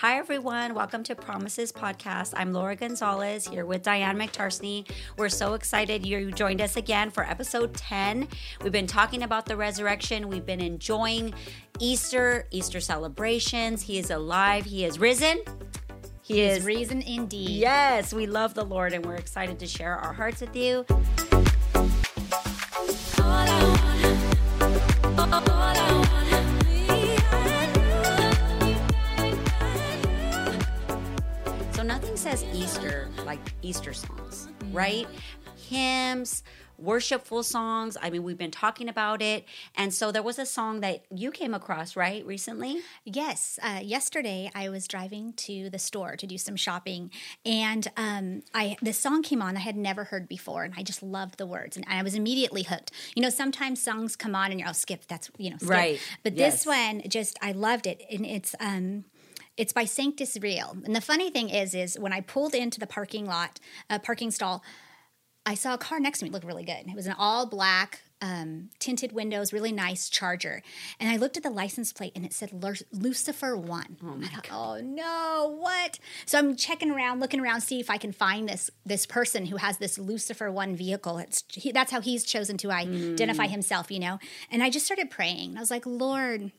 Hi, everyone. Welcome to Promises Podcast. I'm Laura Gonzalez here with Dyane McTarsney. We're so excited you joined us again for episode 10. We've been talking about the resurrection, we've been enjoying Easter, Easter celebrations. He is alive, He is risen. He is is reason indeed. Yes, we love the Lord and we're excited to share our hearts with you. Easter like Easter songs, right? Hymns, worshipful songs. I mean, we've been talking about it. And so there was a song that you came across, right, recently? Yes. Uh, yesterday, I was driving to the store to do some shopping, and um, I this song came on I had never heard before, and I just loved the words, and I was immediately hooked. You know, sometimes songs come on and you're oh skip. That's you know skip. Right. But Yes. this one, just I loved it, and it's um. It's by Sanctus Real, and the funny thing is, is when I pulled into the parking lot, uh, parking stall, I saw a car next to me look really good. It was an all black, um, tinted windows, really nice Charger. And I looked at the license plate and it said Lucifer One. Oh, I thought, oh no, what? So I'm checking around, looking around, see if I can find this this person who has this Lucifer One vehicle. It's he, that's how he's chosen to identify himself, you know. And I just started praying. I was like, Lord.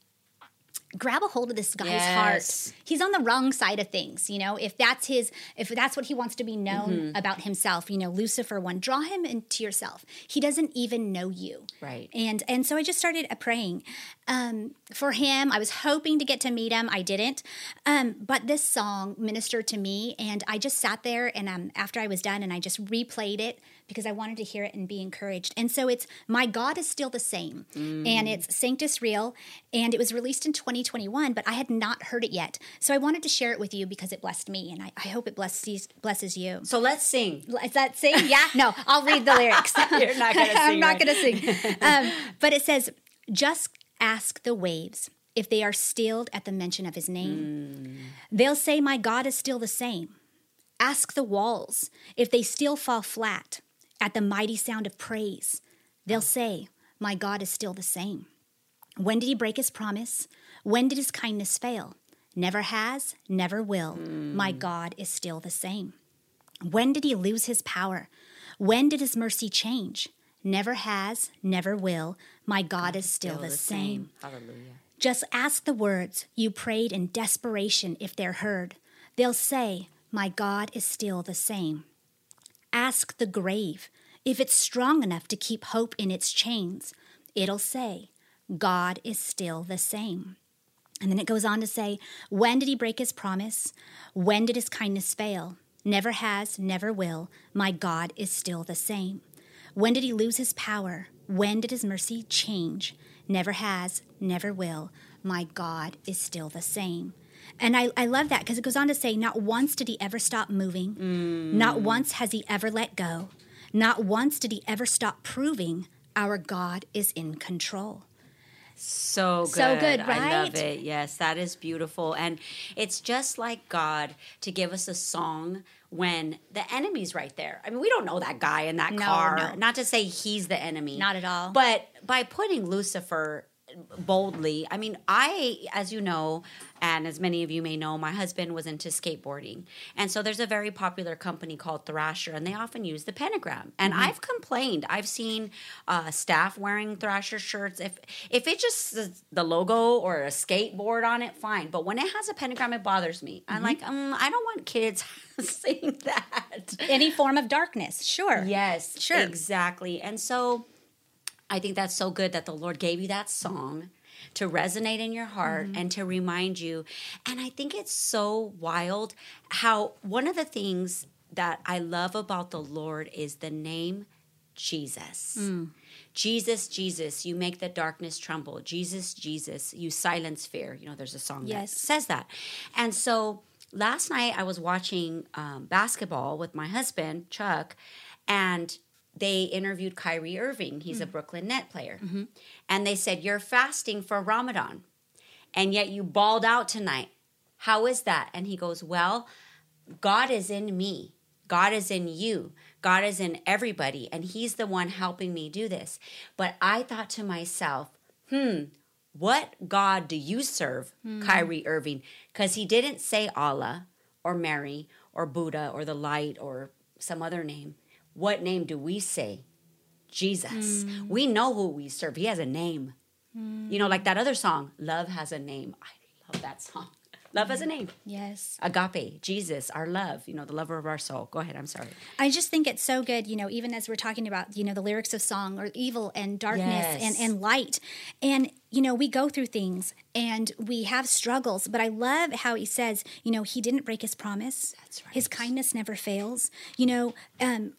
Grab a hold of this guy's Yes. heart he's on the wrong side of things you know? If that's his if that's what he wants to be known Mm-hmm. about himself you know lucifer one draw him into yourself. He doesn't even know you. Right. and and so i just started praying um, for him. I was hoping to get to meet him. I didn't. Um, but this song ministered to me and i just sat there and um, after i was done and i just replayed it because i wanted to hear it and be encouraged and so it's my god is still the same and it's sanctus real and it was released in 2021 but i had not heard it yet so i wanted to share it with you because it blessed me and i, I hope it blesses blesses you So let's sing. is that sing? Yeah. No, I'll read the lyrics. You're not gonna sing. I'm not right? going to sing. Um, but it says, just ask the waves if they are stilled at the mention of his name. They'll say, My God is still the same. Ask the walls if they still fall flat at the mighty sound of praise. They'll say, My God is still the same. When did he break his promise? When did his kindness fail? Never has, never will. Hmm. My God is still the same. When did he lose his power? When did his mercy change? Never has, never will. My God is still, the, same. Hallelujah. Just ask the words you prayed in desperation if they're heard. They'll say, My God is still the same. Ask the grave if it's strong enough to keep hope in its chains. It'll say, God is still the same. And then it goes on to say, When did he break his promise? When did his kindness fail? Never has, never will. My God is still the same. When did he lose his power? When did his mercy change? Never has, never will. My God is still the same. And I, I love that because it goes on to say, Not once did he ever stop moving. Not mm. once has he ever let go. Not once did he ever stop proving our God is in control. So good. So good, I love right? it. Yes, that is beautiful. And it's just like God to give us a song when the enemy's right there. I mean, we don't know that guy in that No, car. no. Not to say he's the enemy. Not at all. But by putting Lucifer boldly, I mean, I, as you know, and as many of you may know, my husband was into skateboarding. And so there's a very popular company called Thrasher, and they often use the pentagram. And Mm-hmm. I've complained. I've seen uh, staff wearing Thrasher shirts. If if it just the logo or a skateboard on it, fine. But when it has a pentagram, it bothers me. Mm-hmm. I'm like, um, I don't want kids seeing that. Any form of darkness, sure. Yes, Sure. exactly. And so I think that's so good that the Lord gave you that song to resonate in your heart Mm-hmm. and to remind you. And I think it's so wild how one of the things that I love about the Lord is the name Jesus. Mm. Jesus, Jesus, you make the darkness tremble. Jesus, Jesus, you silence fear. You know, there's a song Yes. that says that. And so last night I was watching um, basketball with my husband, Chuck, and they interviewed Kyrie Irving. He's a mm. Brooklyn Net player. Mm-hmm. And they said, You're fasting for Ramadan, and yet you balled out tonight. How is that? And he goes, Well, God is in me. God is in you. God is in everybody. And He's the one helping me do this. But I thought to myself, hmm, what God do you serve, mm. Kyrie Irving? Because he didn't say Allah or Mary or Buddha or the light or some other name. What name do we say? Jesus. We know who we serve. He has a name. You know, like that other song, Love Has a Name. I love that song. Love has a name. Yes. Agape, Jesus, our love, you know, the lover of our soul. Go ahead, I'm sorry. I just think it's so good, you know, even as we're talking about, you know, the lyrics of song or evil and darkness Yes. and, and light. And, you know, we go through things and we have struggles, but I love how he says, you know, he didn't break his promise. That's right. His kindness never fails. You know, um,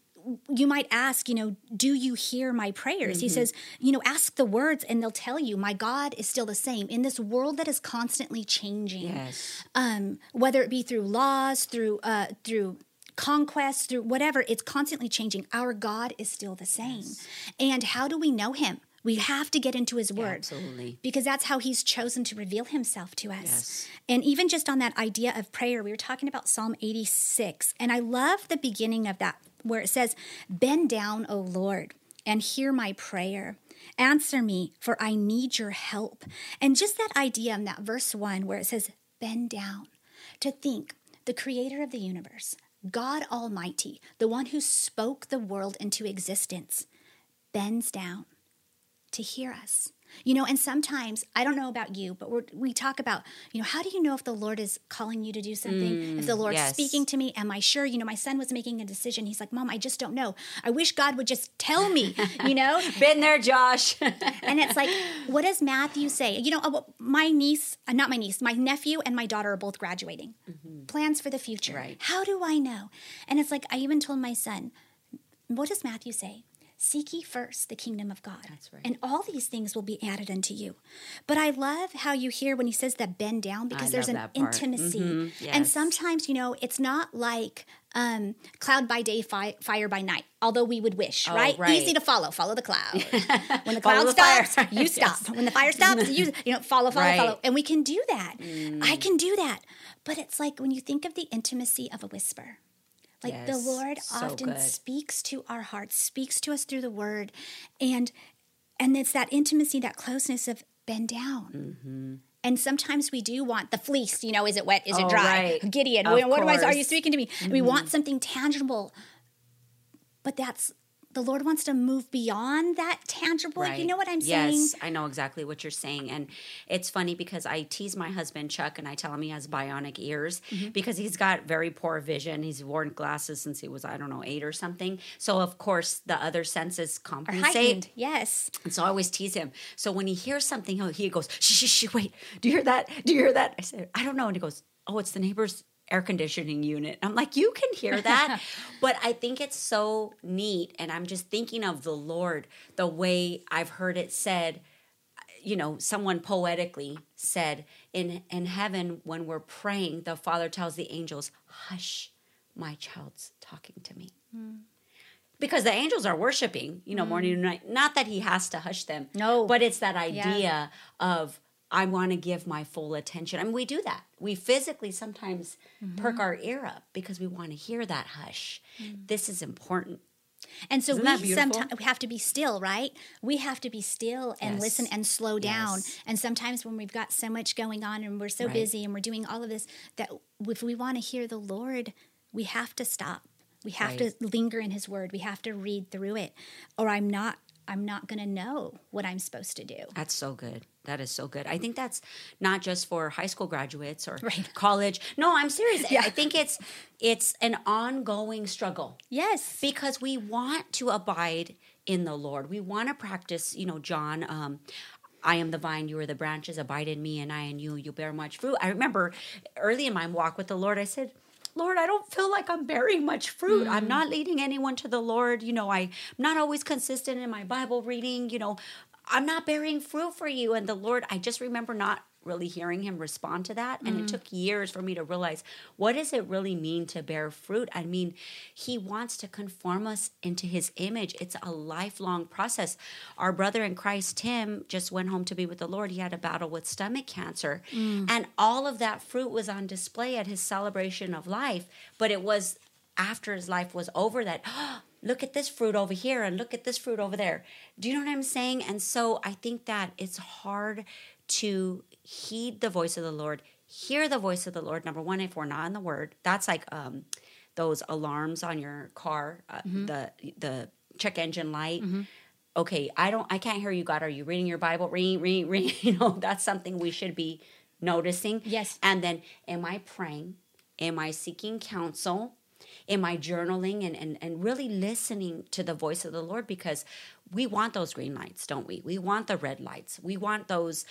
you might ask, you know, do you hear my prayers? Mm-hmm. He says, you know, ask the words and they'll tell you, my God is still the same in this world that is constantly changing Yes. um, whether it be through laws, through uh, through conquest, through whatever, it's constantly changing. Our God is still the same. And how do we know Him? We have to get into His Word. Absolutely. Because that's how he's chosen to reveal himself to us. Yes. And even just on that idea of prayer, we were talking about Psalm 86. And I love the beginning of that, where it says, Bend down, O Lord, and hear my prayer. Answer me, for I need your help. And just that idea in that verse one, where it says, Bend down, to think the creator of the universe, God Almighty, the one who spoke the world into existence, bends down to hear us. You know, and sometimes I don't know about you, but we're, we talk about, you know, how do you know if the Lord is calling you to do something? if the Lord's yes. speaking to me, am I sure? You know, my son was making a decision. He's like, "Mom, I just don't know. I wish God would just tell me." You know, Been there, Josh. and it's like, what does Matthew say? You know, uh, my niece, uh, not my niece, my nephew and my daughter are both graduating. Plans for the future. Right. How do I know? And it's like, I even told my son, what does Matthew say? Seek ye first the kingdom of God. That's right. And all these things will be added unto you. But I love how you hear when he says that bend down because I there's an love that part. intimacy. Mhm. And sometimes, you know, it's not like um, cloud by day, fi- fire by night, although we would wish, Oh, right? right. Easy to follow. Follow the cloud. When the cloud the fire. stops, you Yes. stop. When the fire stops, you you know follow, follow, Right. Mm. follow, and we can do that. I can do that, but it's like when you think of the intimacy of a whisper. Like the Lord So often good. speaks to our hearts, speaks to us through the Word, and and it's that intimacy, that closeness of bend down. Mm-hmm. And sometimes we do want the fleece. You know, is it wet? Is it Oh, dry? right. Gideon, Of what, what am I? Are you. Mm-hmm. speaking to me? We want something tangible, but that's the Lord wants to move beyond that tangible. You know what I'm saying? Yes, I know exactly what you're saying. And it's funny because I tease my husband, Chuck, and I tell him he has bionic ears Mm-hmm. because he's got very poor vision. He's worn glasses since he was, I don't know, eight or something. So, of course, the other senses compensate. Yes. And so I always tease him. So when he hears something, he goes, shh, shh, shh, wait, do you hear that? Do you hear that? I said, I don't know. And he goes, oh, it's the neighbor's air conditioning unit. I'm like, you can hear that. but I think it's so neat. And I'm just thinking of the Lord, the way I've heard it said, you know, someone poetically said, in, in heaven, when we're praying, the Father tells the angels, hush, my child's talking to me hmm. because the angels are worshiping, you know, morning hmm. and night. Not that he has to hush them. No. But it's that idea of I want to give my full attention. I mean, we do that. We physically sometimes perk mm-hmm. our ear up because we want to hear that hush. Mm. This is important. And so Isn't we sometimes we have to be still, right? We have to be still and Yes. listen and slow down. Yes. And sometimes when we've got so much going on and we're so Right. busy and we're doing all of this, that if we want to hear the Lord, we have to stop. We have to linger in His Word. We have to read through it, or I'm not. I'm not going to know what I'm supposed to do. That's so good. That is so good. I think that's not just for high school graduates or Right. college. No, I'm serious. Yeah. I think it's it's an ongoing struggle. Yes. because we want to abide in the Lord. We want to practice, you know, John, um, I am the vine, you are the branches, abide in me, and I in you, you bear much fruit. I remember early in my walk with the Lord, I said, Lord, I don't feel like I'm bearing much fruit. I'm mm. not leading anyone to the Lord. You know, I'm not always consistent in my Bible reading. You know, I'm not bearing fruit for you. And the Lord, I just remember not really hearing him respond to that. And it mm. took years for me to realize what does it really mean to bear fruit? I mean, he wants to conform us into his image. It's a lifelong process. Our brother in Christ, Tim, just went home to be with the Lord. He had a battle with stomach cancer. Mm. And all of that fruit was on display at his celebration of life. But it was after his life was over that oh, look at this fruit over here and look at this fruit over there. Do you know what I'm saying? And so I think that it's hard to heed the voice of the Lord, hear the voice of the Lord. Number one, if we're not in the Word, that's like um, those alarms on your car, uh, the the check engine light. Okay, I don't, I can't hear you. God, are you reading your Bible? Read, read, read. You know, that's something we should be noticing. Yes. And then, am I praying? Am I seeking counsel? Am I journaling and, and, and really listening to the voice of the Lord? Because we want those green lights, don't we? We want the red lights. We want those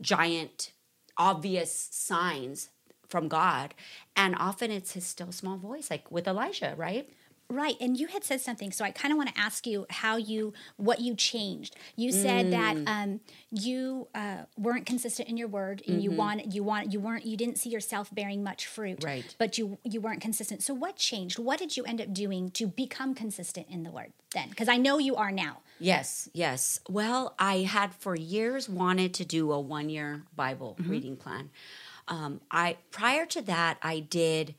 giant, obvious signs from God. And often it's his still small voice, like with Elijah, right? Right, and you had said something, so I kind of want to ask you how you what you changed. You said that um, you uh, weren't consistent in your word, and you want you want you weren't you didn't see yourself bearing much fruit, Right. But you you weren't consistent. So what changed? What did you end up doing to become consistent in the word then? Because I know you are now. Yes, yes. Well, I had for years wanted to do a one year Bible reading plan. Um, I prior to that, I did.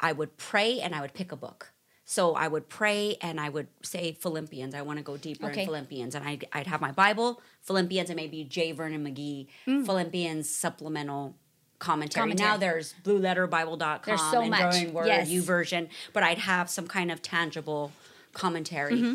I would pray and I would pick a book. So I would pray and I would say Philippians. I want to go deeper Okay. in Philippians, and I'd, I'd have my Bible, Philippians, and maybe J. Vernon McGee Philippians supplemental commentary. Commentary. Now there's BlueLetterBible.com There's so and much. Growing Word, Yes. YouVersion, but I'd have some kind of tangible commentary. Mm-hmm.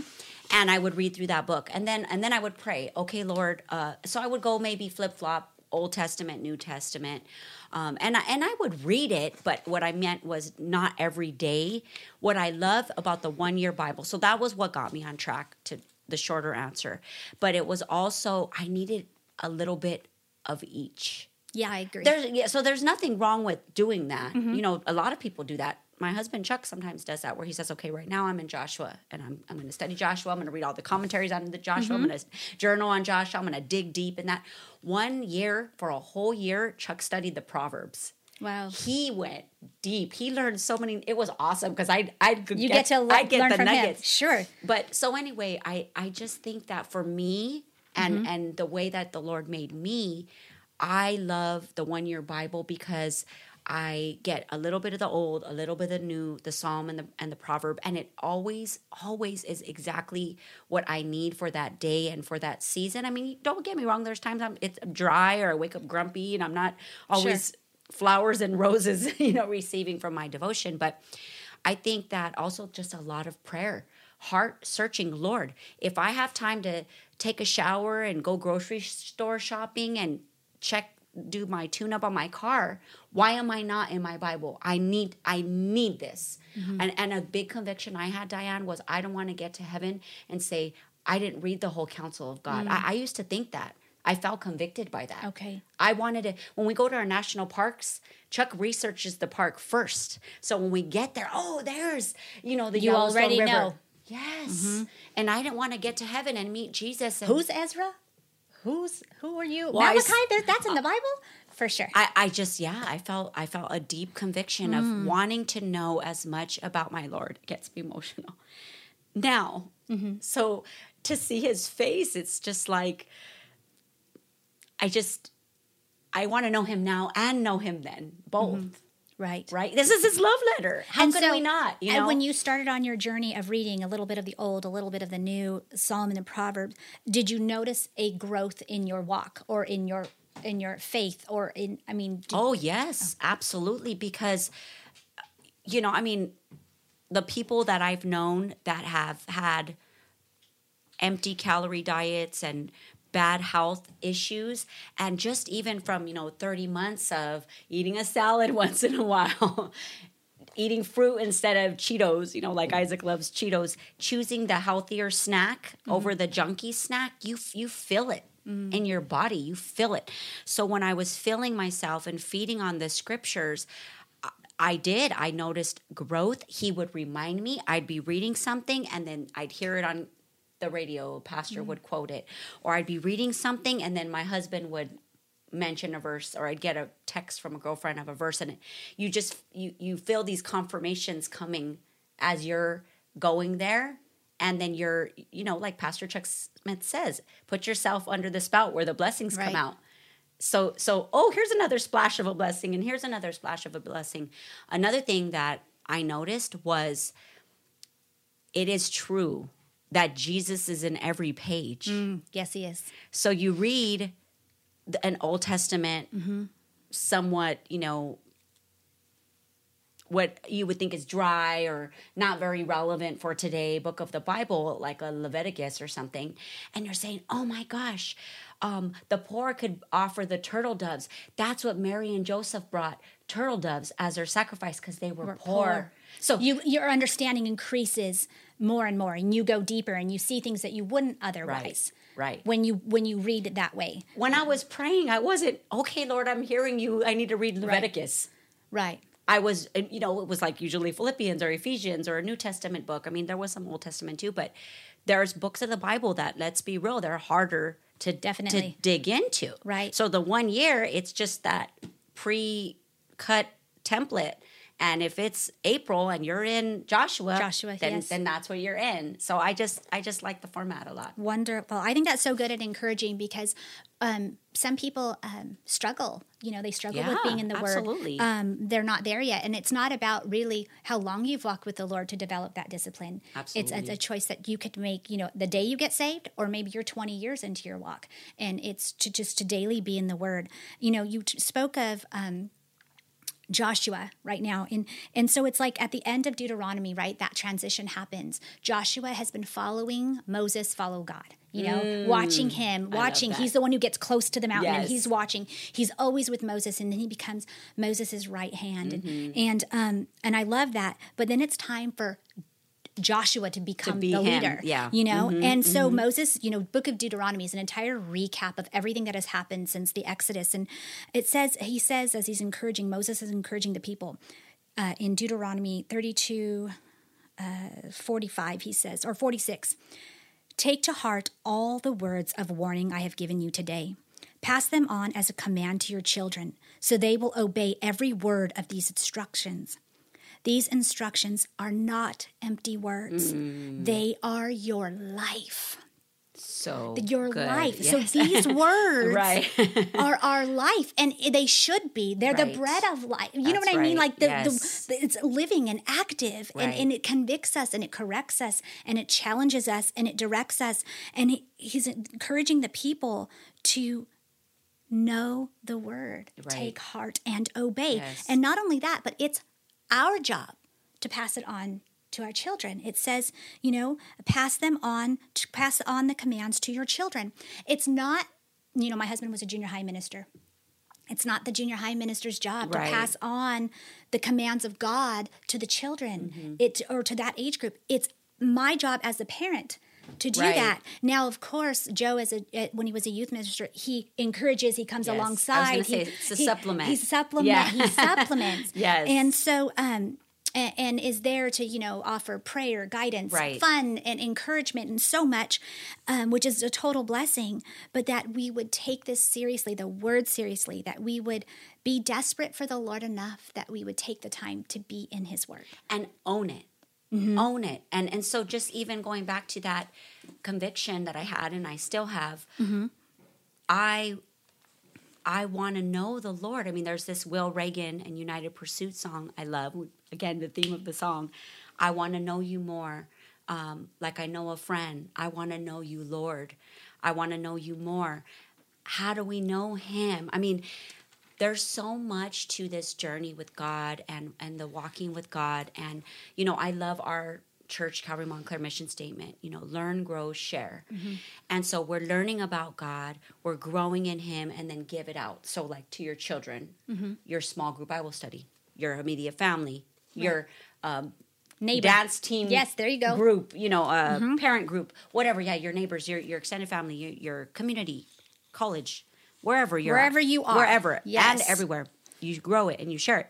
And I would read through that book, and then and then I would pray. Okay, Lord. Uh, so I would go maybe flip flop, Old Testament, New Testament, um, and I, and I would read it. But what I meant was not every day. What I love about the one year Bible, so that was what got me on track to the shorter answer. But it was also I needed a little bit of each. Yeah, I agree. There's yeah, so there's nothing wrong with doing that. Mm-hmm. You know, a lot of people do that. My husband Chuck sometimes does that, where he says, "Okay, right now I'm in Joshua, and I'm I'm going to study Joshua. I'm going to read all the commentaries on the Joshua. Mm-hmm. I'm going to journal on Joshua. I'm going to dig deep in that." One year for a whole year, Chuck studied the Proverbs. wow. He went deep. He learned so many. It was awesome because I I You get, to le- I get learn the from nuggets. him. Sure. But so anyway, I I just think that for me and Mm-hmm. and the way that the Lord made me, I love the one year Bible because I get a little bit of the old, a little bit of the new, the psalm and the and the proverb, and it always always is exactly what I need for that day and for that season. I mean, don't get me wrong. There's times I'm it's dry or I wake up grumpy and I'm not always flowers and roses, you know, receiving from my devotion, but I think that also just a lot of prayer, heart searching. Lord, if I have time to take a shower and go grocery store shopping and check do my tune up on my car, why am I not in my Bible? I need I need this. Mm-hmm. And and a big conviction I had, Dyane, was I don't want to get to heaven and say, I didn't read the whole counsel of God. Mm. I, I used to think that. I felt convicted by that. Okay. I wanted to, when we go to our national parks, Chuck researches the park first. So when we get there, oh, there's, you know, the You Yellowstone already River. know. Yes. Mm-hmm. And I didn't want to get to heaven and meet Jesus. And Who's Ezra? Who's who are you? Well, Malachi. that's in the Bible for sure. I, I just, yeah, I felt, I felt a deep conviction Mm. of wanting to know as much about my Lord. It gets me emotional. Now, Mm-hmm. so to see his face, it's just like, I just, I want to know him now and know him then, both. Right. right? This is his love letter. How And could so- we not? You and know, when you started on your journey of reading a little bit of the old, a little bit of the new, Solomon and the Proverbs, did you notice a growth in your walk or in your in your faith or in? I mean, did, oh yes, oh. absolutely. Because uh, you know, I mean, the people that I've known that have had empty calorie diets and bad health issues and just even from you know 30 months of eating a salad once in a while eating fruit instead of cheetos you know like isaac loves cheetos choosing the healthier snack mm-hmm. over the junky snack you you feel it mm. in your body you feel it so when i was filling myself and feeding on the scriptures I did. I noticed growth. He would remind me. I'd be reading something and then I'd hear it on the radio. Pastor mm-hmm. would quote it. Or I'd be reading something and then my husband would mention a verse or I'd get a text from a girlfriend of a verse and you just you you feel these confirmations coming as you're going there and then you're you know like Pastor Chuck Smith says, put yourself under the spout where the blessings Right. come out so so oh here's another splash of a blessing and here's another splash of a blessing another thing that i noticed was it is true that jesus is in every page yes, he is. so you read an Old Testament, somewhat, you know, what you would think is dry or not very relevant for today book of the bible like a leviticus or something and you're saying oh my gosh um, the poor could offer the turtle doves that's what mary and joseph brought turtle doves as their sacrifice because they were, poor. poor. so you your understanding increases more and more and you go deeper and you see things that you wouldn't otherwise right. right. when you when you read it that way when i was praying i wasn't okay lord i'm hearing you i need to read leviticus right I was, you know, it was like usually Philippians or Ephesians or a New Testament book. I mean, there was some Old Testament too, but there's books of the Bible that, let's be real, they're harder to Definitely. to dig into. Right. So the one year, it's just that pre-cut template. And if it's April and you're in Joshua, Joshua, then yes. then that's where you're in. So I just I just like the format a lot. wonderful i think that's so good and encouraging because um, some people um, struggle you know they struggle with being in the absolutely. word um, they're not there yet and it's not about really how long you've walked with the lord to develop that discipline it's, it's a choice that you could make you know the day you get saved or maybe you're 20 years into your walk and it's to just to daily be in the word you know you t- spoke of um, Joshua right now. And and so it's like at the end of Deuteronomy, right? That transition happens. Joshua has been following Moses follow God. You know, watching him, watching. Mm. He's the one who gets close to the mountain and he's watching. He's always with Moses and then he becomes Moses' right hand. Mm-hmm. And and um and I love that. But then it's time for Joshua to become be the him, leader. yeah. You know? and so Moses, you know, book of Deuteronomy is an entire recap of everything that has happened since the Exodus. And it says, he says, as he's encouraging, Moses is encouraging the people uh, in Deuteronomy 32, uh, 45, he says, or 46. Take to heart all the words of warning I have given you today. Pass them on as a command to your children, so they will obey every word of these instructions. These instructions are not empty words, mm. they are your life. So Your good. life. Yes. So these words right. are our life, and they should be. They're the bread of life. You know what I mean? Like the, Yes. the, it's living and active, and, and it convicts us, and it corrects us, and it challenges us, and it directs us, and he, he's encouraging the people to know the word, Right. take heart, and obey. Yes. And not only that, but it's our job to pass it on to our children. It says, you know, pass them on, to pass on the commands to your children. It's not, you know, my husband was a junior high minister. It's not the junior high minister's job Right. to pass on the commands of God to the children, mm-hmm. it or to that age group. It's my job as a parent to do Right. that. Now, of course, Joe, as a when he was a youth minister, he encourages, he comes Yes. I was alongside. he, say, it's a he- supplement. He supplement. Yeah. He supplements. Yes. And so, um, a- and is there to you know offer prayer guidance Right. fun and encouragement and so much um, which is a total blessing but that we would take this seriously the word seriously that we would be desperate for the lord enough that we would take the time to be in his word and own it own it. And and so just even going back to that conviction that i had and i still have i i want to know the lord. I mean there's this will reagan and united pursuit song i love again the theme of the song. I want to know you more. Um, like i know a friend. I want to know you lord. I want to know you more. How do we know him? I mean there's so much to this journey with God and and the walking with God. And you know I love our church Calvary Montclair mission statement you know learn grow share. And so we're learning about God we're growing in him and then give it out. So like to your children your small group Bible study your immediate family your um, neighbor. dance team Yes, there you go. Mm-hmm. group you know uh, parent group whatever. Yeah your neighbors your your extended family your, your community college wherever you're Wherever at. you are. wherever. Yes. and everywhere. You grow it and you share it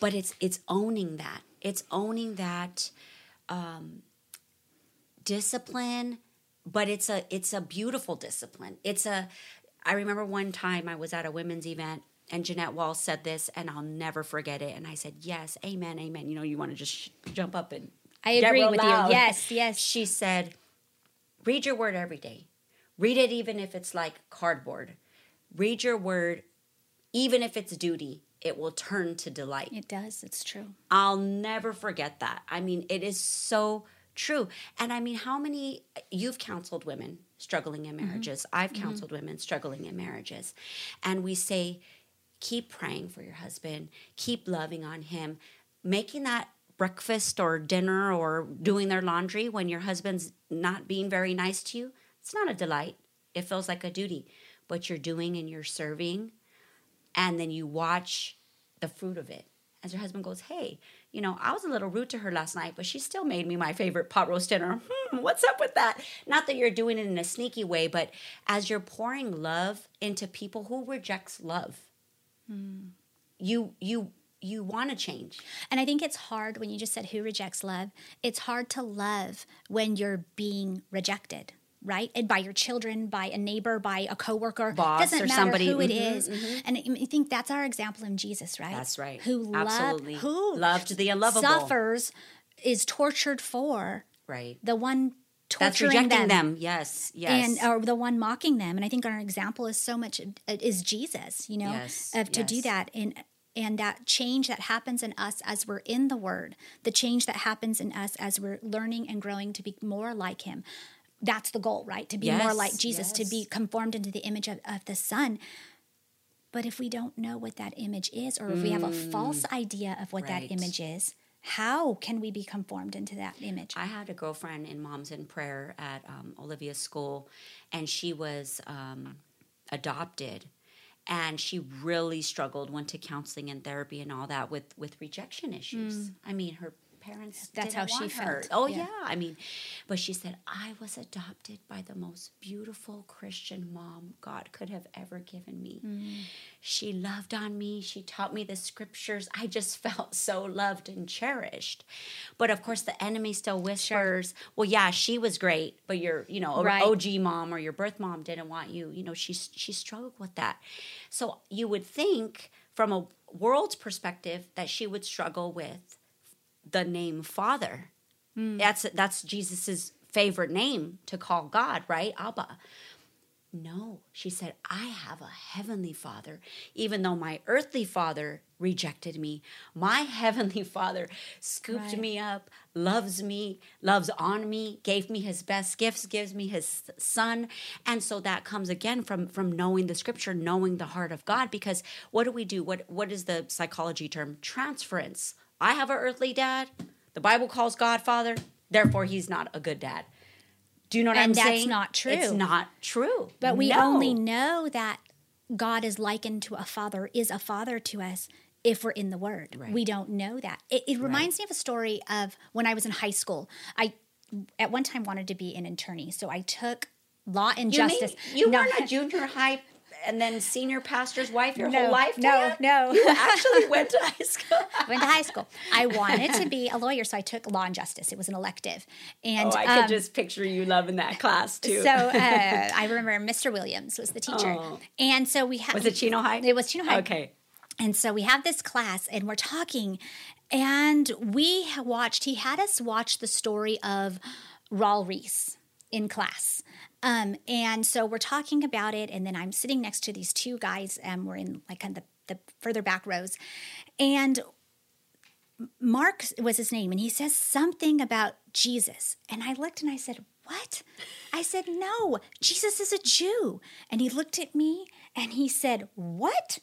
but it's it's owning that. It's owning that um, discipline but it's a it's a beautiful discipline. It's a i remember one time i was at a women's event and jeanette wall said this and i'll never forget it. And i said yes amen amen. You know you want to just sh- jump up and i agree with loud. you yes yes. She said read your word every day read it even if it's like cardboard read your word even if it's duty it will turn to delight it does it's true I'll never forget that. I mean, it is so true. And I mean, how many you've counseled women, struggling in mm-hmm. marriages. I've mm-hmm. counseled women struggling in marriages. And we say, keep praying for your husband, keep loving on him, making that breakfast or dinner or doing their laundry when your husband's not being very nice to you. It's not a delight. It feels like a duty, but you're doing and you're serving. And then you watch the fruit of it. As your husband goes, Hey, you know, I was a little rude to her last night, but she still made me my favorite pot roast dinner. Hmm, what's up with that? Not that you're doing it in a sneaky way, but as you're pouring love into people who rejects love, you you you want to change. And I think it's hard when you just said who rejects love. It's hard to love when you're being rejected, right? And by your children, by a neighbor, by a coworker. Boss Doesn't or matter somebody. who it Mhm, is. And I I think that's our example in Jesus, right? That's right. Who Absolutely. loved, who Loved the unlovable. suffers, is tortured for Right. the one That's torturing rejecting them. them. Yes. Yes. and or the one mocking them and i think our example is so much is jesus you know Yes, of to do that and and that change that happens in us as we're in the word the change that happens in us as we're learning and growing to be more like him that's the goal right to be more like jesus to be conformed into the image of, of the son but if we don't know what that image is or if we have a false idea of what Mm. right. that image is how can we be conformed into that image I had a girlfriend in Moms in Prayer at um, Olivia's school, and she was um, adopted, and she really struggled. Went to counseling and therapy and all that with with rejection issues. I mean, her parents. That's how she her. felt. Oh Yeah. yeah. I mean, but she said I was adopted by the most beautiful Christian mom God could have ever given me. Hmm. She loved on me. She taught me the scriptures. I just felt so loved and cherished. But of course, the enemy still whispers, "Well, yeah, she was great, but your, you know, Right. OG mom or your birth mom didn't want you. You know, she she struggled with that. So you would think, from a world's perspective, that she would struggle with the name Father. Hmm. That's that's Jesus's favorite name to call God, right? Abba. No, she said, I have a heavenly father. Even though my earthly father rejected me, my heavenly father scooped Right. me up, loves me, loves on me, gave me his best gifts, gives me his son. And so that comes again from from knowing the scripture, knowing the heart of God. Because what do we do? What what is the psychology term? Transference. I have an earthly dad. The Bible calls God father, therefore he's not a good dad. Do you know what And I'm saying? that's not true. It's not true. But we No. only know that God is likened to a father, is a father to us if we're in the Word. Right. We don't know that. It, it reminds me of a story of when I was in high school. I at one time wanted to be an attorney, so I took law and You mean justice. you No. weren't a junior high and then senior pastor's wife your No, whole life? no, Taya? no. You actually went to high school. went to high school. I wanted to be a lawyer, so I took law and justice. It was an elective, and oh, I could um, just picture you loving that class too. So uh, I remember Mr. Williams was the teacher, Oh. and so we had was it Chino High? It was Chino High. Okay. And so we have this class and we're talking, and we watched, he had us watch the story of Raul Ries in class. Um, and so we're talking about it, and then I'm sitting next to these two guys, and we're in like kind of the, the further back rows. And Mark was his name, and he says something about Jesus. And I looked and I said, What? I said, No, Jesus is a Jew. And he looked at me and he said, What?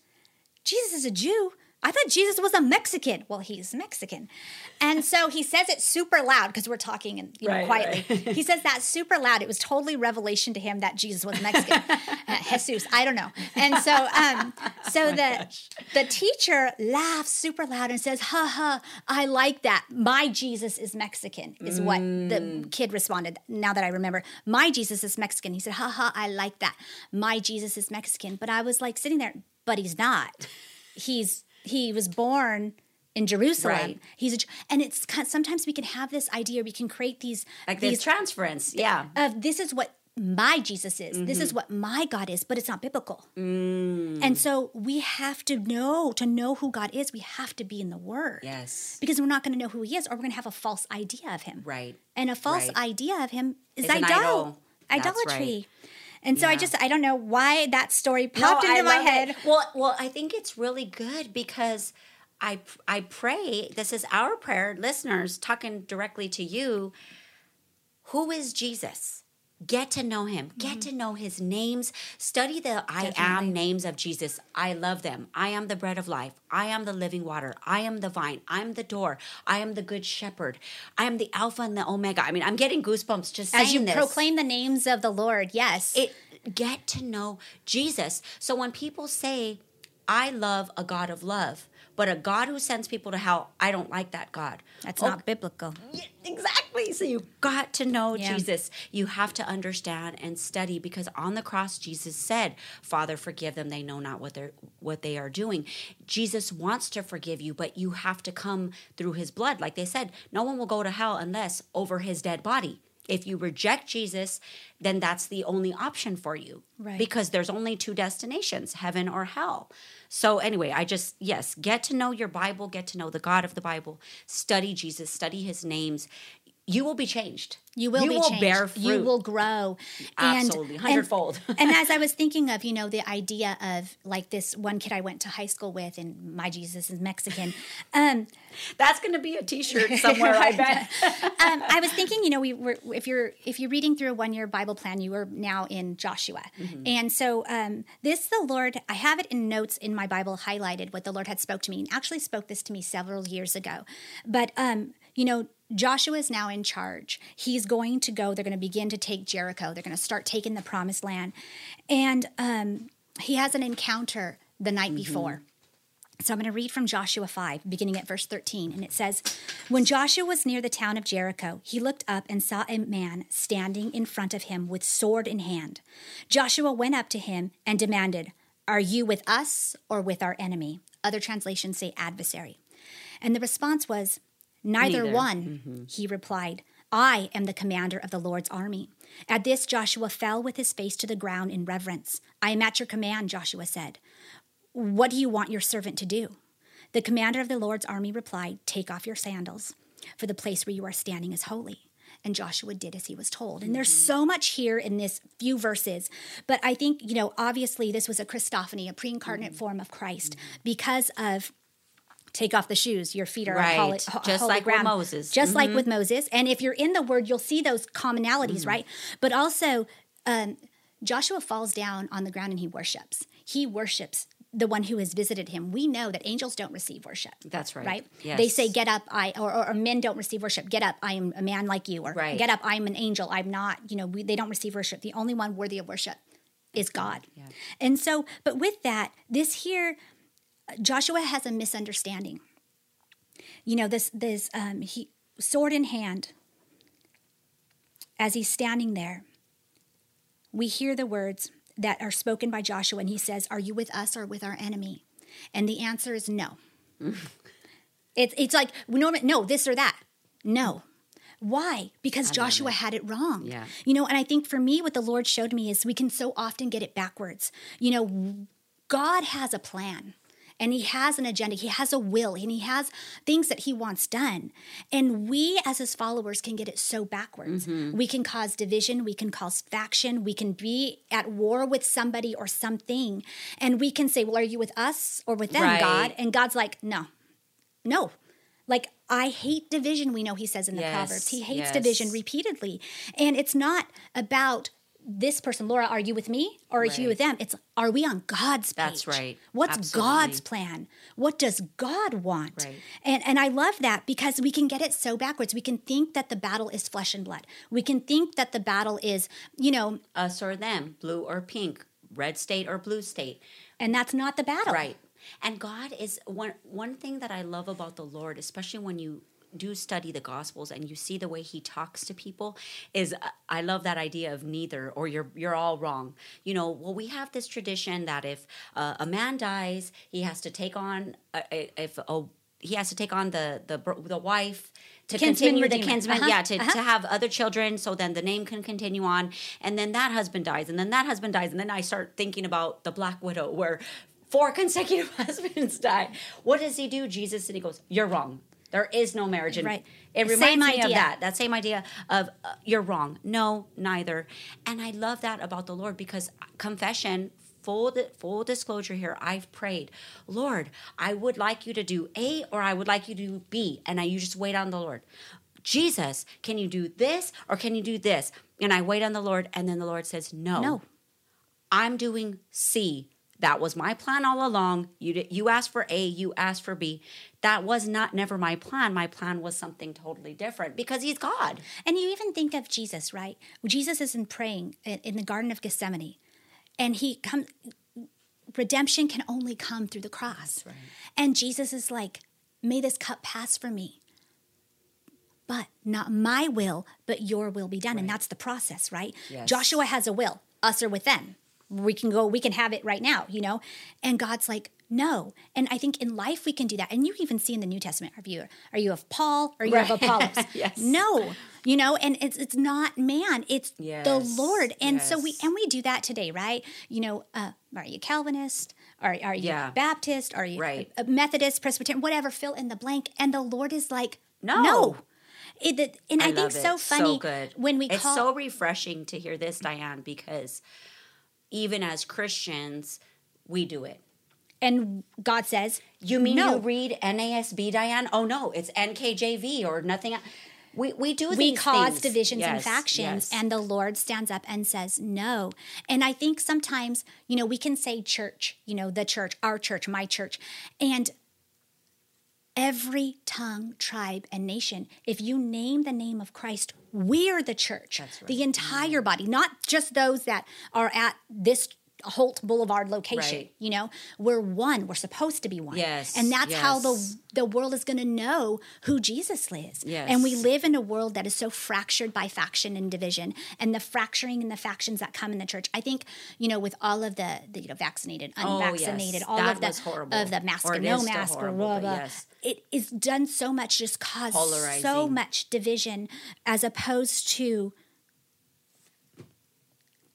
Jesus is a Jew? I thought Jesus was a Mexican. Well, he's Mexican. And so he says it super loud because we're talking and you know Right, quietly. right. he says that super loud. It was totally revelation to him that Jesus was Mexican. uh, Jesus, I don't know. And so um so the gosh. the teacher laughs super loud and says, "Ha ha, I like that. My Jesus is Mexican." Is what the kid responded. Now that I remember, "My Jesus is Mexican." He said, "Ha ha, I like that. My Jesus is Mexican." But I was like sitting there, but he's not. He's he was born in Jerusalem. Right. He's a, and it's sometimes we can have this idea, we can create these Like these transference. Yeah. of this is what my Jesus is. This Mm-hmm. is what my God is, but it's not biblical. Mm. And so we have to know to know who God is. We have to be in the Word. Yes. Because we're not going to know who He is, or we're going to have a false idea of Him. Right. And a false Right. idea of Him is idol, idol. Idolatry. right. And so I just I don't know why that story popped No, into I my head. it. Well, well, I think it's really good because I I pray. This is our prayer, listeners, talking directly to you. Who is Jesus? Get to know him. Get mm-hmm. to know his names. Study the I am names of Jesus. I love them. I am the bread of life. I am the living water. I am the vine. I'm the door. I am the good shepherd. I am the Alpha and the Omega. I mean, I'm getting goosebumps just saying As you this proclaim the names of the Lord, yes. it get to know Jesus. So when people say, I love a God of love, but a God who sends people to hell, I don't like that God. That's Oh, not biblical. yeah, exactly. So you got to know Yeah. Jesus. You have to understand and study because on the cross Jesus said, "Father, forgive them; they know not what they're what they are doing." Jesus wants to forgive you, but you have to come through his blood. Like they said, no one will go to hell unless over his dead body. If you reject Jesus, then that's the only option for you. Right. Because there's only two destinations, heaven or hell. So anyway, I just yes, get to know your Bible, get to know the God of the Bible, study Jesus, study his names. You will be changed. You will be changed. bear fruit. You will grow. Absolutely, and, hundredfold. And, and as I was thinking of, you know, the idea of like this one kid I went to high school with, and my Jesus is Mexican. Um, That's going to be a T-shirt somewhere. I bet. um, I was thinking, you know, we were if you're if you're reading through a one year Bible plan, you are now in Joshua, Mm-hmm. and so um, this the Lord. I have it in notes in my Bible highlighted what the Lord had spoke to me, and actually spoke this to me several years ago. But um, you know, Joshua is now in charge. He's going to go. They're going to begin to take Jericho. They're going to start taking the Promised Land, and um, he has an encounter the night before. So I'm going to read from Joshua 5, beginning at verse 13. And it says, When Joshua was near the town of Jericho, he looked up and saw a man standing in front of him with sword in hand. Joshua went up to him and demanded, Are you with us or with our enemy? Other translations say adversary. And the response was, Neither, Neither. one, mm-hmm. he replied. I am the commander of the Lord's army. At this, Joshua fell with his face to the ground in reverence. I am at your command, Joshua said. What do you want your servant to do? The commander of the Lord's army replied, Take off your sandals, for the place where you are standing is holy. And Joshua did as he was told. And there's mm-hmm. so much here in this few verses. But I think, you know, obviously this was a Christophany, a pre incarnate mm-hmm. form of Christ, because of take off the shoes, your feet are Right. holy, ho- Just holy like with. Moses. Just like mm-hmm. with Moses. And if you're in the word, you'll see those commonalities, mm. right? But also, um, Joshua falls down on the ground and he worships. He worships the one who has visited him. We know that angels don't receive worship. That's right. Right? Yes. They say, Get up, I, or, or, or men don't receive worship. Get up, I am a man like you. Or Right. get up, I'm an angel. I'm not, you know, we, they don't receive worship. The only one worthy of worship is mm. God. yeah. And so, but with that, this here, Joshua has a misunderstanding. You know, this, this, um, he, sword in hand, as he's standing there, we hear the words that are spoken by Joshua, and he says, Are you with us or with our enemy? And the answer is no. it's, it's like, no, no, this or that. No. Why? Because Joshua had it wrong. Yeah. You know, and I think for me, what the Lord showed me is we can so often get it backwards. You know, God has a plan and he has an agenda, he has a will, and he has things that he wants done. And we, as his followers, can get it so backwards. Mm-hmm. We can cause division, we can cause faction, we can be at war with somebody or something. And we can say, Well, are you with us or with them, Right. God? And God's like, No, no. Like, I hate division, we know he says in the Yes, Proverbs. He hates yes. division repeatedly. And it's not about this person, Laura, are you with me or are you with them? It's are we on God's page? That's right. What's Absolutely. God's plan? What does God want? Right. And and I love that because we can get it so backwards. We can think that the battle is flesh and blood. We can think that the battle is, you know, Us or them, blue or pink, red state or blue state. and that's not the battle. Right. And God is one one thing that I love about the Lord, especially when you do study the gospels and you see the way he talks to people is uh, I love that idea of neither or you're you're all wrong. You know, well we have this tradition that if uh, a man dies, he has to take on uh, if a he has to take on the the the wife to Kinsman continue the kinsman, Uh-huh, yeah, to, uh-huh. to have other children, so then the name can continue on, and then that husband dies, and then that husband dies, and then I start thinking about the Black Widow, where four consecutive husbands die. What does he do? Jesus and he goes, "You're wrong. There is no marriage." And Right. It Same reminds me of that. That same idea of uh, you're wrong. No, neither. And I love that about the Lord because confession. Full, full disclosure here, I've prayed, Lord, I would like you to do A or I would like you to do B. And I, you just wait on the Lord. Jesus, can you do this or can you do this? and I wait on the Lord, and then the Lord says, No, No. I'm doing C. That was my plan all along. You did, you asked for A, you asked for B. That was not never my plan. My plan was something totally different because He's God. And you even think of Jesus, right? Jesus isn't praying in, the Garden of Gethsemane, and he comes. Redemption can only come through the cross, right. and Jesus is like, "May this cup pass for me, but not my will, but your will be done." And that's the process, right? Yes. Joshua has a will. Us are within. We can go. We can have it right now, you know. And God's like, no. And I think in life we can do that. And you even see in the New Testament, are you are you of Paul or you of Right. Apollos? Yes. No. You know, and it's it's not man, it's the Lord. And so we and we do that today, right? You know, uh, are you Calvinist? Are, are you Yeah. Baptist? Are you Right. a Methodist, Presbyterian, whatever, fill in the blank. And the Lord is like, No. no. It, and I, think love so funny good. when we it's call so refreshing to hear this, Dyane, because even as Christians, we do it. and God says, You mean no. you read NASB, Dyane? Oh no, it's NKJV or nothing. We we do we these cause things. divisions and factions yes. and the lord stands up and says no and i think sometimes you know we can say church you know the church our church my church and every tongue tribe and nation if you name the name of christ we're the church That's right. the entire mm. body not just those that are at this Holt Boulevard location, Right. you know, we're one. We're supposed to be one, Yes, and that's how the the world is going to know who Jesus is. Yes. And we live in a world that is so fractured by faction and division and the fracturing and the factions that come in the church. I think, you know, with all of the, the you know, vaccinated, Oh, yes. unvaccinated, all That of the horrible. of the mask Or no mask or horrible, blah, blah. yes. It is done so much just cause so much division as opposed to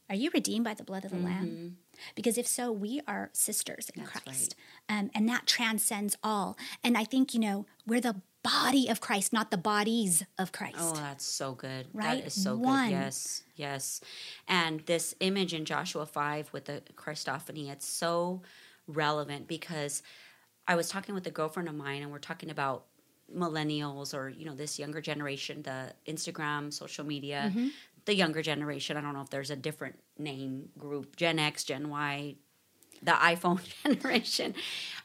are you redeemed by the blood of the lamb? Because if so, we are sisters in Mm-hmm. That's Christ. Um, and that transcends all. And I think, you know, we're the body of Christ, not the bodies of Christ. Oh, that's so good. Right? That is so One. good. Yes, yes. And this image in Joshua 5 with the Christophany, it's so relevant because I was talking with a girlfriend of mine and we're talking about millennials or, you know, this younger generation, the Instagram, social media, Mm-hmm. The younger generation. I don't know if there's a different name group, Gen X, Gen Y, the iPhone generation.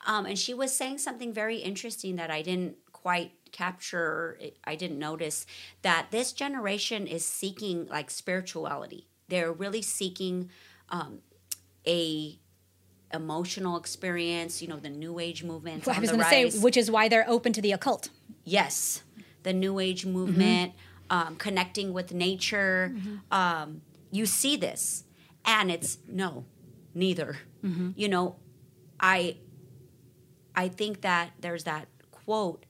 Um, and she was saying something very interesting that I didn't quite capture, I didn't notice that this generation is seeking like spirituality. They're really seeking um, a emotional experience, you know, the new age movement. I was going to say, which is why they're open to the occult. yes, the new age movement, um, connecting with nature. Um, you see this, and it's no, neither. You know, I I think that there's that quote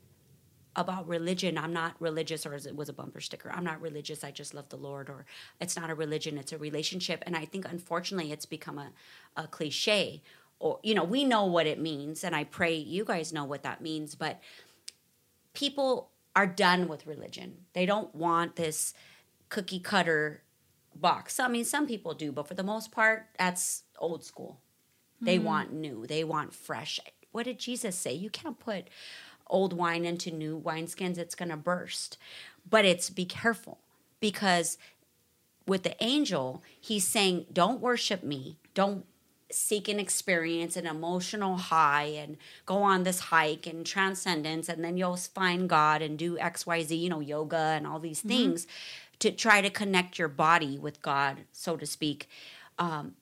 about religion. I'm not religious, or as it was a bumper sticker. I'm not religious. I just love the Lord, or it's not a religion. It's a relationship. And I think unfortunately, it's become a, a cliche. Or you know, we know what it means, and I pray you guys know what that means. But people are done with religion. They don't want this cookie cutter box. I mean, some people do, but for the most part, that's old school. They hmm. want new, they want fresh. What did Jesus say? You can't put old wine into new wineskins, it's going to burst. But it's be careful because with the angel, he's saying, Don't worship me. Don't seek an experience, an emotional high, and go on this hike and transcendence, and then you'll find God and do XYZ, you know, yoga and all these things to try to connect your body with God, so to speak. Um,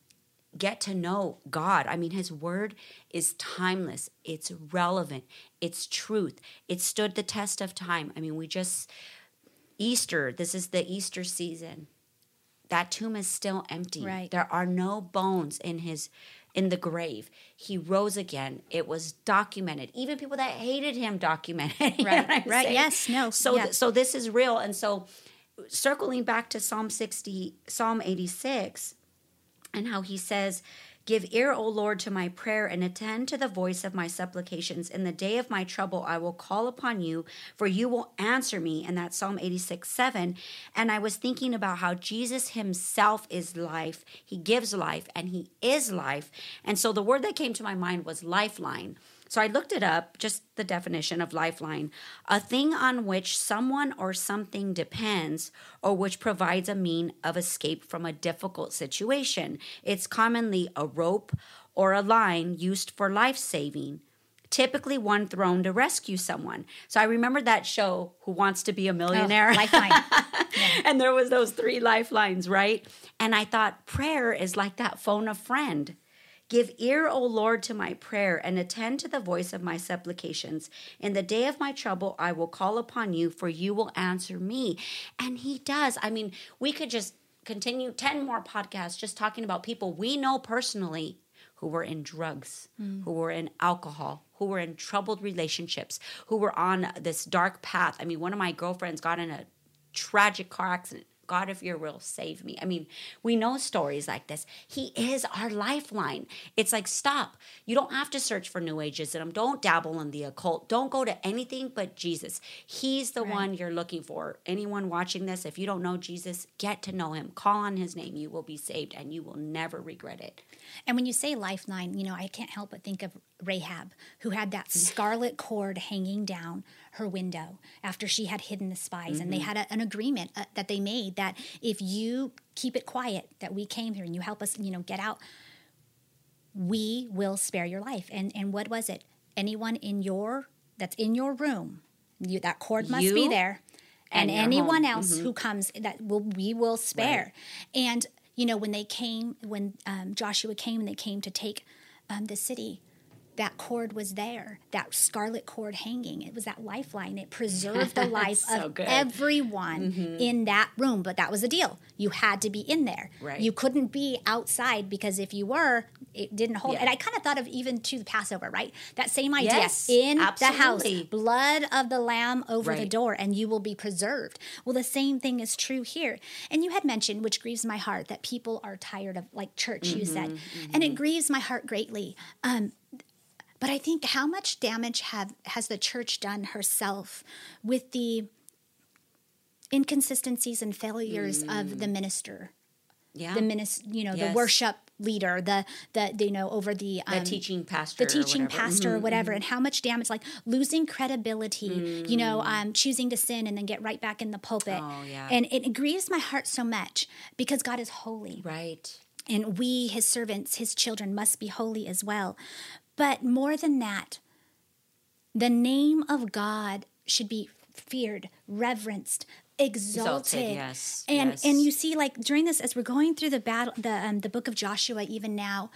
get to know God. I mean, His Word is timeless, it's relevant, it's truth, it stood the test of time. I mean, we just, Easter, this is the Easter season. That tomb is still empty. Right. There are no bones in his in the grave. He rose again. It was documented. Even people that hated him documented. Right, right. saying? Yes, no, So th- so this is real. And so circling back to Psalm 60, Psalm 86, and how he says, Give ear, O Lord, to my prayer and attend to the voice of my supplications. In the day of my trouble, I will call upon you, for you will answer me. And that's Psalm 86 7. And I was thinking about how Jesus himself is life. He gives life and he is life. And so the word that came to my mind was lifeline. So I looked it up, just the definition of lifeline a thing on which someone or something depends or which provides a mean of escape from a difficult situation. It's commonly a rope or a line used for life saving. Typically, one thrown to rescue someone. So I remember that show, Who Wants to Be a oh, Millionaire? Oh, lifeline. and there was those three lifelines, right? And I thought prayer is like that phone a friend. Give ear, O Lord, to my prayer, and attend to the voice of my supplications. In the day of my trouble, I will call upon you, for you will answer me. And he does. I mean, we could just continue 10 more podcasts just talking about people we know personally who were in drugs, hmm. who were in alcohol, who were in troubled relationships, who were on this dark path. I mean, one of my girlfriends got in a tragic car accident. God, if you're real, save me. I mean, we know stories like this. He is our lifeline. It's like, stop. You don't have to search for New Ageism. Don't dabble in the occult. Don't go to anything but Jesus. He's the Right. one you're looking for. Anyone watching this, if you don't know Jesus, get to know him. Call on his name. You will be saved and you will never regret it. And when you say lifeline, you know, I can't help but think of Rahab, who had that scarlet cord hanging down her window after she had hidden the spies. And they had a, an agreement uh, that they made that if you keep it quiet, that we came here and you help us, you know, get out, we will spare your life. And and what was it? Anyone in your that's in your room, you, that cord must be there. And, and anyone home. else who comes that will we will spare. And you know when they came when um, Joshua came and they came to take um, the city, that cord was there, that scarlet cord hanging. It was that lifeline. It preserved the life So of good. everyone in that room. But that was the deal. You had to be in there. Right. You couldn't be outside because if you were, it didn't hold. Yeah. And I kind of thought of even to the Passover, right? That same idea Yes, in the house, blood of the lamb over the door, and you will be preserved. Well, the same thing is true here. And you had mentioned, which grieves my heart, that people are tired of like church. You said, Mm-hmm, and it grieves my heart greatly. Um, but I think how much damage have has the church done herself with the inconsistencies and failures of the minister, Yeah. the minis, you know, the worship leader, the the you know over the the um, teaching pastor. the teaching or whatever. pastor or Mhm. whatever and how much damage like losing credibility you know um, choosing to sin and then get right back in the pulpit Oh, yeah. and it grieves my heart so much because god is holy Right. and we his servants his children must be holy as well but more than that the name of god should be feared reverenced exalted, Exalted, yes, and yes. and you see like during this as we're going through the battle the um, the book of joshua even now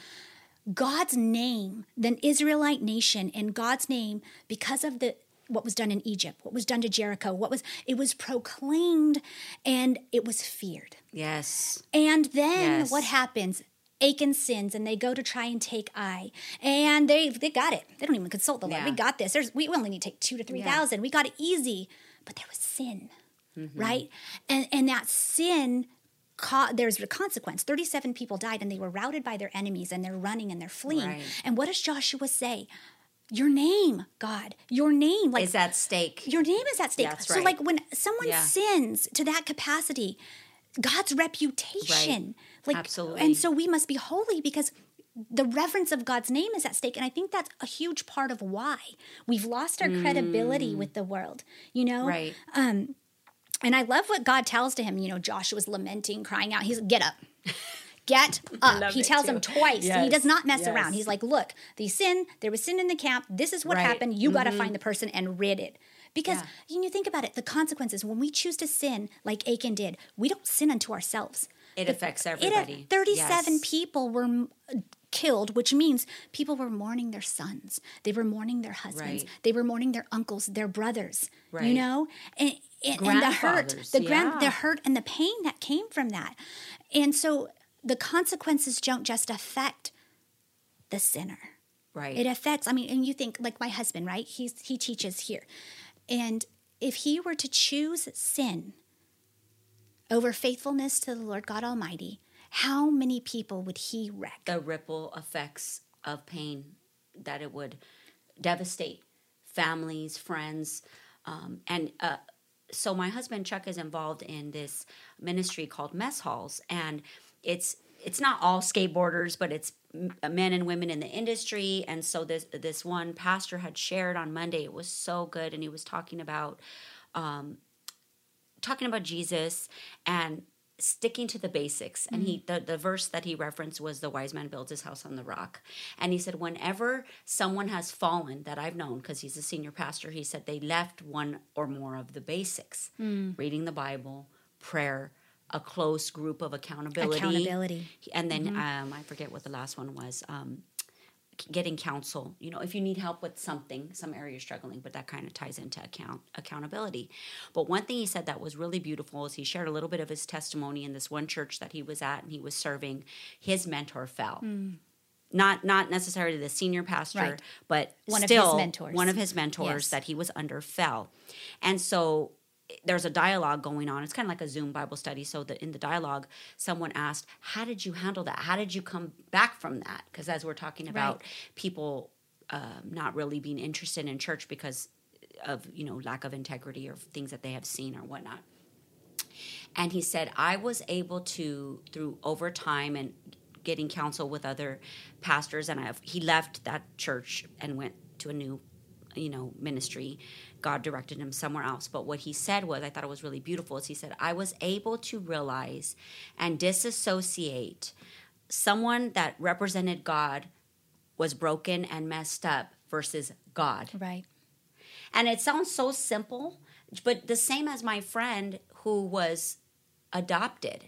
God's name, the Israelite nation, and God's name, because of the what was done in Egypt, what was done to Jericho, what was it was proclaimed and it was feared. Yes. And then Yes. what happens? Achan sins and they go to try and take Ai. And they they got it. They don't even consult the Lord. Yeah. We got this. There's we only need to take two to three thousand. We got it easy. But there was sin. Mm-hmm. Right? And and that sin ca- there's a consequence. 37 people died and they were routed by their enemies and they're running and they're fleeing. Right. And what does Joshua say? Your name, God, your name. Like Is at stake. your name is at stake. That's So, like when someone Yeah. sins to that capacity, God's reputation, like, Absolutely. and so we must be holy because the reverence of God's name is at stake, and I think that's a huge part of why we've lost our credibility with the world. You know, Mm. Right. and I love what God tells to him. You know, Joshua's lamenting, crying out. He's get up. Get up. He tells him twice. He does not mess yes. around. He's like, look, the sin, there was sin in the camp. This is what Right. Mm-hmm. happened. You got to find the person and rid it. Because Yeah. when you think about it, the consequences, when we choose to sin like Achan did, we don't sin unto ourselves. It affects It, everybody. 37 Yes. people were uh, killed, which means people were mourning their sons. They were mourning their husbands. Right. They were mourning their uncles, their brothers. You know, and, and, and the hurt, the grand, the hurt, and the pain that came from that. And so the consequences don't just affect the sinner. Right. It affects. I mean, and you think like my husband, right? He's he teaches here, and if he were to choose sin over faithfulness to the Lord God Almighty, how many people would he wreck? the ripple effects of pain that it would devastate families, friends, um, and uh, so my husband Chuck is involved in this ministry called Mess Halls, and it's it's not all skateboarders, but it's uh, men and women in the industry. And so this this one pastor had shared on Monday. It was so good, and he was talking about um, talking about Jesus and sticking to the basics and he mm-hmm. the, the verse that he referenced was the wise man builds his house on the rock and he said whenever someone has fallen that i've known because he's a senior pastor he said they left one or more of the basics mm. reading the bible prayer a close group of accountability Accountability. and then um, i forget what the last one was um, getting counsel you know if you need help with something some area you're struggling but that kind of ties into account accountability but one thing he said that was really beautiful is he shared a little bit of his testimony in this one church that he was at and he was serving his mentor fell not not necessarily the senior pastor Right. but One of his still mentors. one of his mentors Yes. that he was under fell and so there's a dialogue going on. It's kind of like a Zoom Bible study. So that in the dialogue, someone asked, "How did you handle that? How did you come back from that?" Because as we're talking about people um, not really being interested in church because of you know lack of integrity or things that they have seen or whatnot. And he said, I was able to through over time and getting counsel with other pastors, and I have, he left that church and went to a new you know ministry god directed him somewhere else. But what he said was i thought it was really beautiful is he said i was able to realize and disassociate someone that represented god was broken and messed up versus god. Right. and it sounds so simple but the same as my friend who was adopted.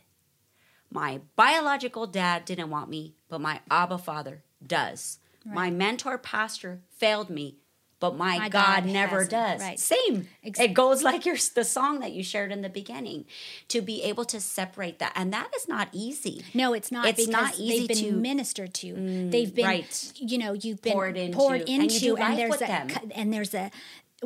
My biological dad didn't want me but my abba father does. My mentor pastor failed me but my, My god, God never does Right. same Ex- it goes like your the song that you shared in the beginning to be able to separate that and that is not easy No, it's not It's not easy they've been to- Mm, ministered to. they've been, right. you know, you've been Poured into, poured and you into, do life there's a them. and there's a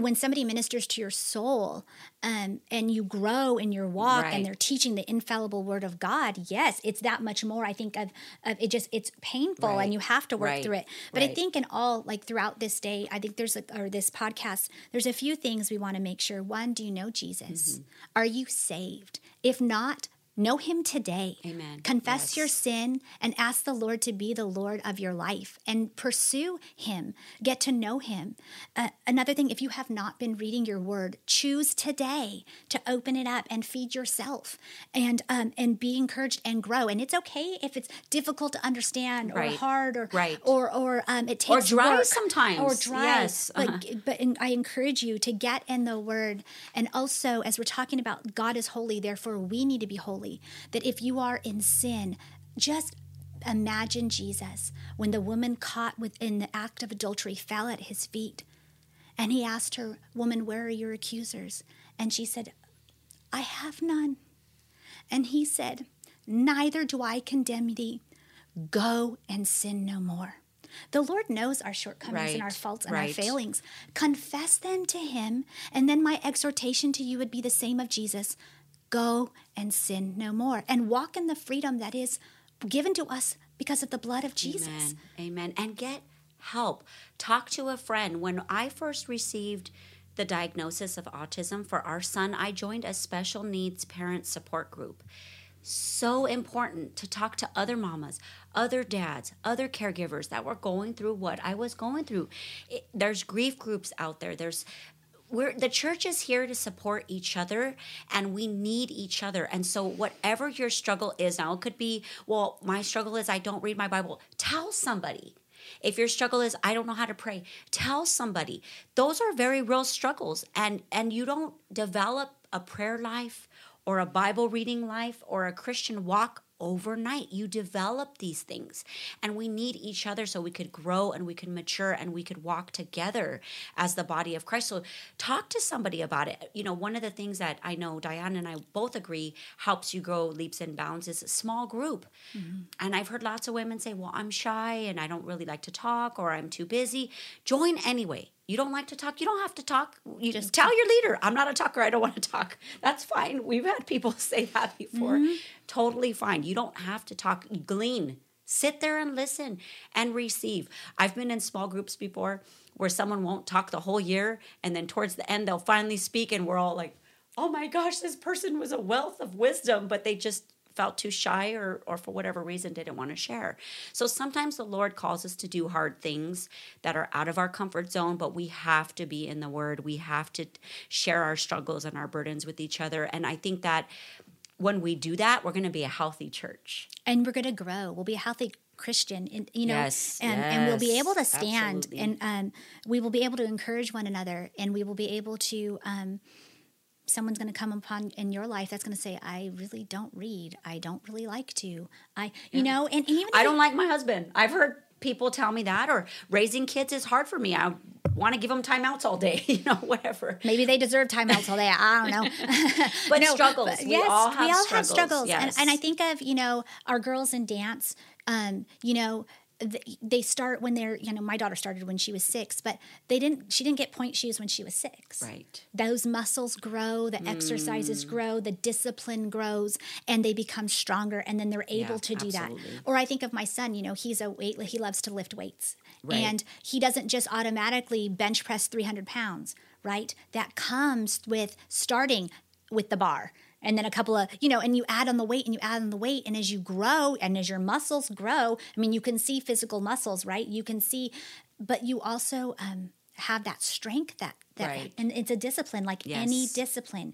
when somebody ministers to your soul, um, and you grow in your walk, Right. and they're teaching the infallible word of God. Yes, it's that much more. I think of, of it. Just it's painful, Right. and you have to work Right. through it. But I think in all, like throughout this day, I think there's a or this podcast, there's a few things we want to make sure. One, do you know Jesus? Mm-hmm. Are you saved? If not. Know him today. Amen. Confess Yes. your sin and ask the Lord to be the Lord of your life and pursue Him. Get to know Him. Uh, another thing, if you have not been reading your Word, choose today to open it up and feed yourself, and um, and be encouraged and grow. And it's okay if it's difficult to understand or Right. hard or Right. or or um, it takes or dry work. sometimes. or dry. Yes. But Uh-huh. but in, I encourage you to get in the Word, and also as we're talking about God is holy, therefore we need to be holy. That if you are in sin, just imagine Jesus when the woman caught within the act of adultery fell at his feet, and he asked her, "Woman, where are your accusers?" And she said, "I have none." And he said, Neither do I condemn thee. Go and sin no more. The Lord knows our shortcomings and our faults and our failings. Confess them to Him. And then my exhortation to you would be the same of Jesus go and sin no more and walk in the freedom that is given to us because of the blood of Jesus. Amen. Amen. And get help. Talk to a friend. When I first received the diagnosis of autism for our son, I joined a special needs parent support group. So important to talk to other mamas, other dads, other caregivers that were going through what I was going through. It, there's grief groups out there. There's we're the church is here to support each other and we need each other. And so whatever your struggle is now it could be well my struggle is i don't read my bible. Tell somebody. If your struggle is i don't know how to pray tell somebody. Those are very real struggles and and you don't develop a prayer life or a bible reading life or a christian walk overnight. You develop these things, and we need each other so we could grow and we could mature and we could walk together as the body of Christ. So, talk to somebody about it. You know, one of the things that I know Dyane and I both agree helps you grow leaps and bounds is a small group. Mm-hmm. And I've heard lots of women say, Well, I'm shy and I don't really like to talk or I'm too busy. Join anyway. You don't like to talk, you don't have to talk. You just tell your leader, I'm not a talker, I don't want to talk. That's fine. We've had people say that before. Mm-hmm. Totally fine. You don't have to talk, glean. Sit there and listen and receive. I've been in small groups before where someone won't talk the whole year and then towards the end they'll finally speak and we're all like, "Oh my gosh, this person was a wealth of wisdom," but they just felt too shy or or for whatever reason didn't want to share. So sometimes the Lord calls us to do hard things that are out of our comfort zone, but we have to be in the word. We have to share our struggles and our burdens with each other. And I think that when we do that, we're going to be a healthy church. and we're going to grow. We'll be a healthy Christian, and you know, Yes, and, and we'll be able to stand, absolutely. and um, we will be able to encourage one another, and we will be able to. Um, someone's going to come upon in your life that's going to say, "I really don't read. I don't really like to. I, you know, and, and even I don't like my husband. I've heard people tell me that, or raising kids is hard for me. I want to give them timeouts all day, you know, whatever. Maybe they deserve timeouts all day. I don't know. But struggles. but We yes, all have we all struggles. have struggles. Yes. And, and I think of, you know, our girls in dance, um, you know, they start when they're, you know, my daughter started when she was six, but they didn't, she didn't get point shoes when she was six. Right. Those muscles grow, the exercises Mm. grow, the discipline grows, and they become stronger, and then they're able Yeah, to do absolutely. that. Or I think of my son, you know, he's a weight, he loves to lift weights. Right. And he doesn't just automatically bench press 300 pounds, right? That comes with starting with the bar. And then a couple of, you know, and you add on the weight and you add on the weight. And as you grow and as your muscles grow, I mean, you can see physical muscles, right? You can see, but you also um, have that strength that, that Right. and it's a discipline like any discipline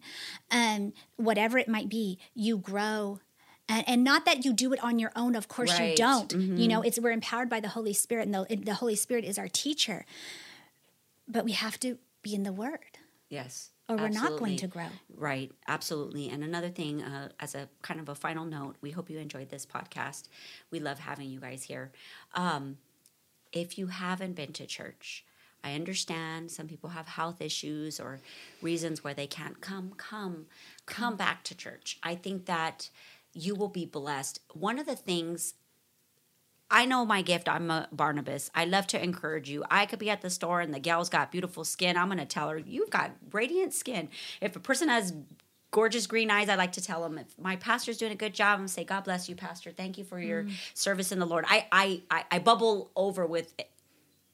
um, whatever it might be you grow and, and not that you do it on your own of course you don't you Mm-hmm. know it's we're empowered by the holy spirit and the, the holy spirit is our teacher but we have to be in the word Yes. Or we're not going to grow Right, absolutely. And another thing, uh, as a kind of a final note, we hope you enjoyed this podcast. We love having you guys here. Um, if you haven't been to church, I understand some people have health issues or reasons where they can't come. Come, come back to church. I think that you will be blessed. One of the things I know my gift. I'm a Barnabas. I love to encourage you. I could be at the store and the gal's got beautiful skin. I'm going to tell her, You've got radiant skin. If a person has gorgeous green eyes, I like to tell them, If my pastor's doing a good job, I'm going to say, God bless you, Pastor. Thank you for your mm. service in the Lord. I, I, I, I bubble over with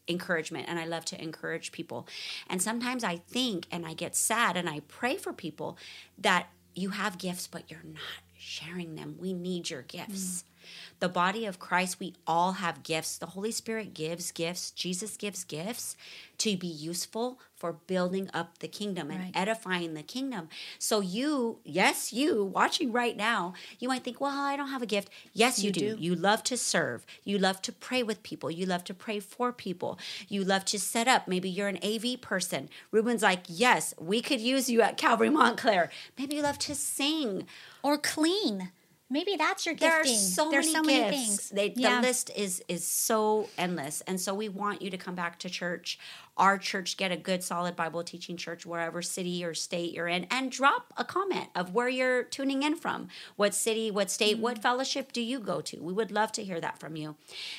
encouragement and I love to encourage people. And sometimes I think and I get sad and I pray for people that you have gifts, but you're not sharing them. We need your gifts. Mm. The body of Christ, we all have gifts. The Holy Spirit gives gifts. Jesus gives gifts to be useful for building up the kingdom and Right. edifying the kingdom. So, you, yes, you watching right now, you might think, well, I don't have a gift. Yes, you, You do. do. You love to serve. You love to pray with people. You love to pray for people. You love to set up. Maybe you're an AV person. Ruben's like, yes, we could use you at Calvary Montclair. Maybe you love to sing. or clean maybe that's your There are so there's many so gifts. many things They, Yeah. The list is is so endless, and so we want you to come back to church. Our church, get a good, solid Bible teaching church wherever city or state you're in, and drop a comment of where you're tuning in from. What city, what state, what Mm-hmm. fellowship do you go to? We would love to hear that from you.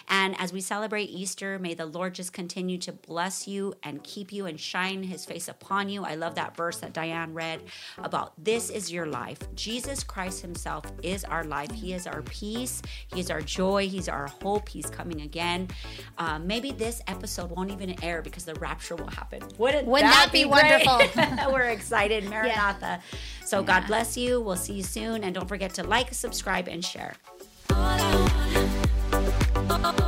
And as we celebrate Easter, may the Lord just continue to bless you and keep you and shine His face upon you. I love that verse that Dyane read about this is your life. Jesus Christ Himself is our life. He is our peace. He is our joy. He's our hope. He's coming again. Um, maybe this episode won't even air because the rapture will happen. Wouldn't, Wouldn't that be great? wonderful? We're excited, Maranatha. So God bless you. We'll see you soon. And don't forget to like, subscribe, and share. Oh, oh,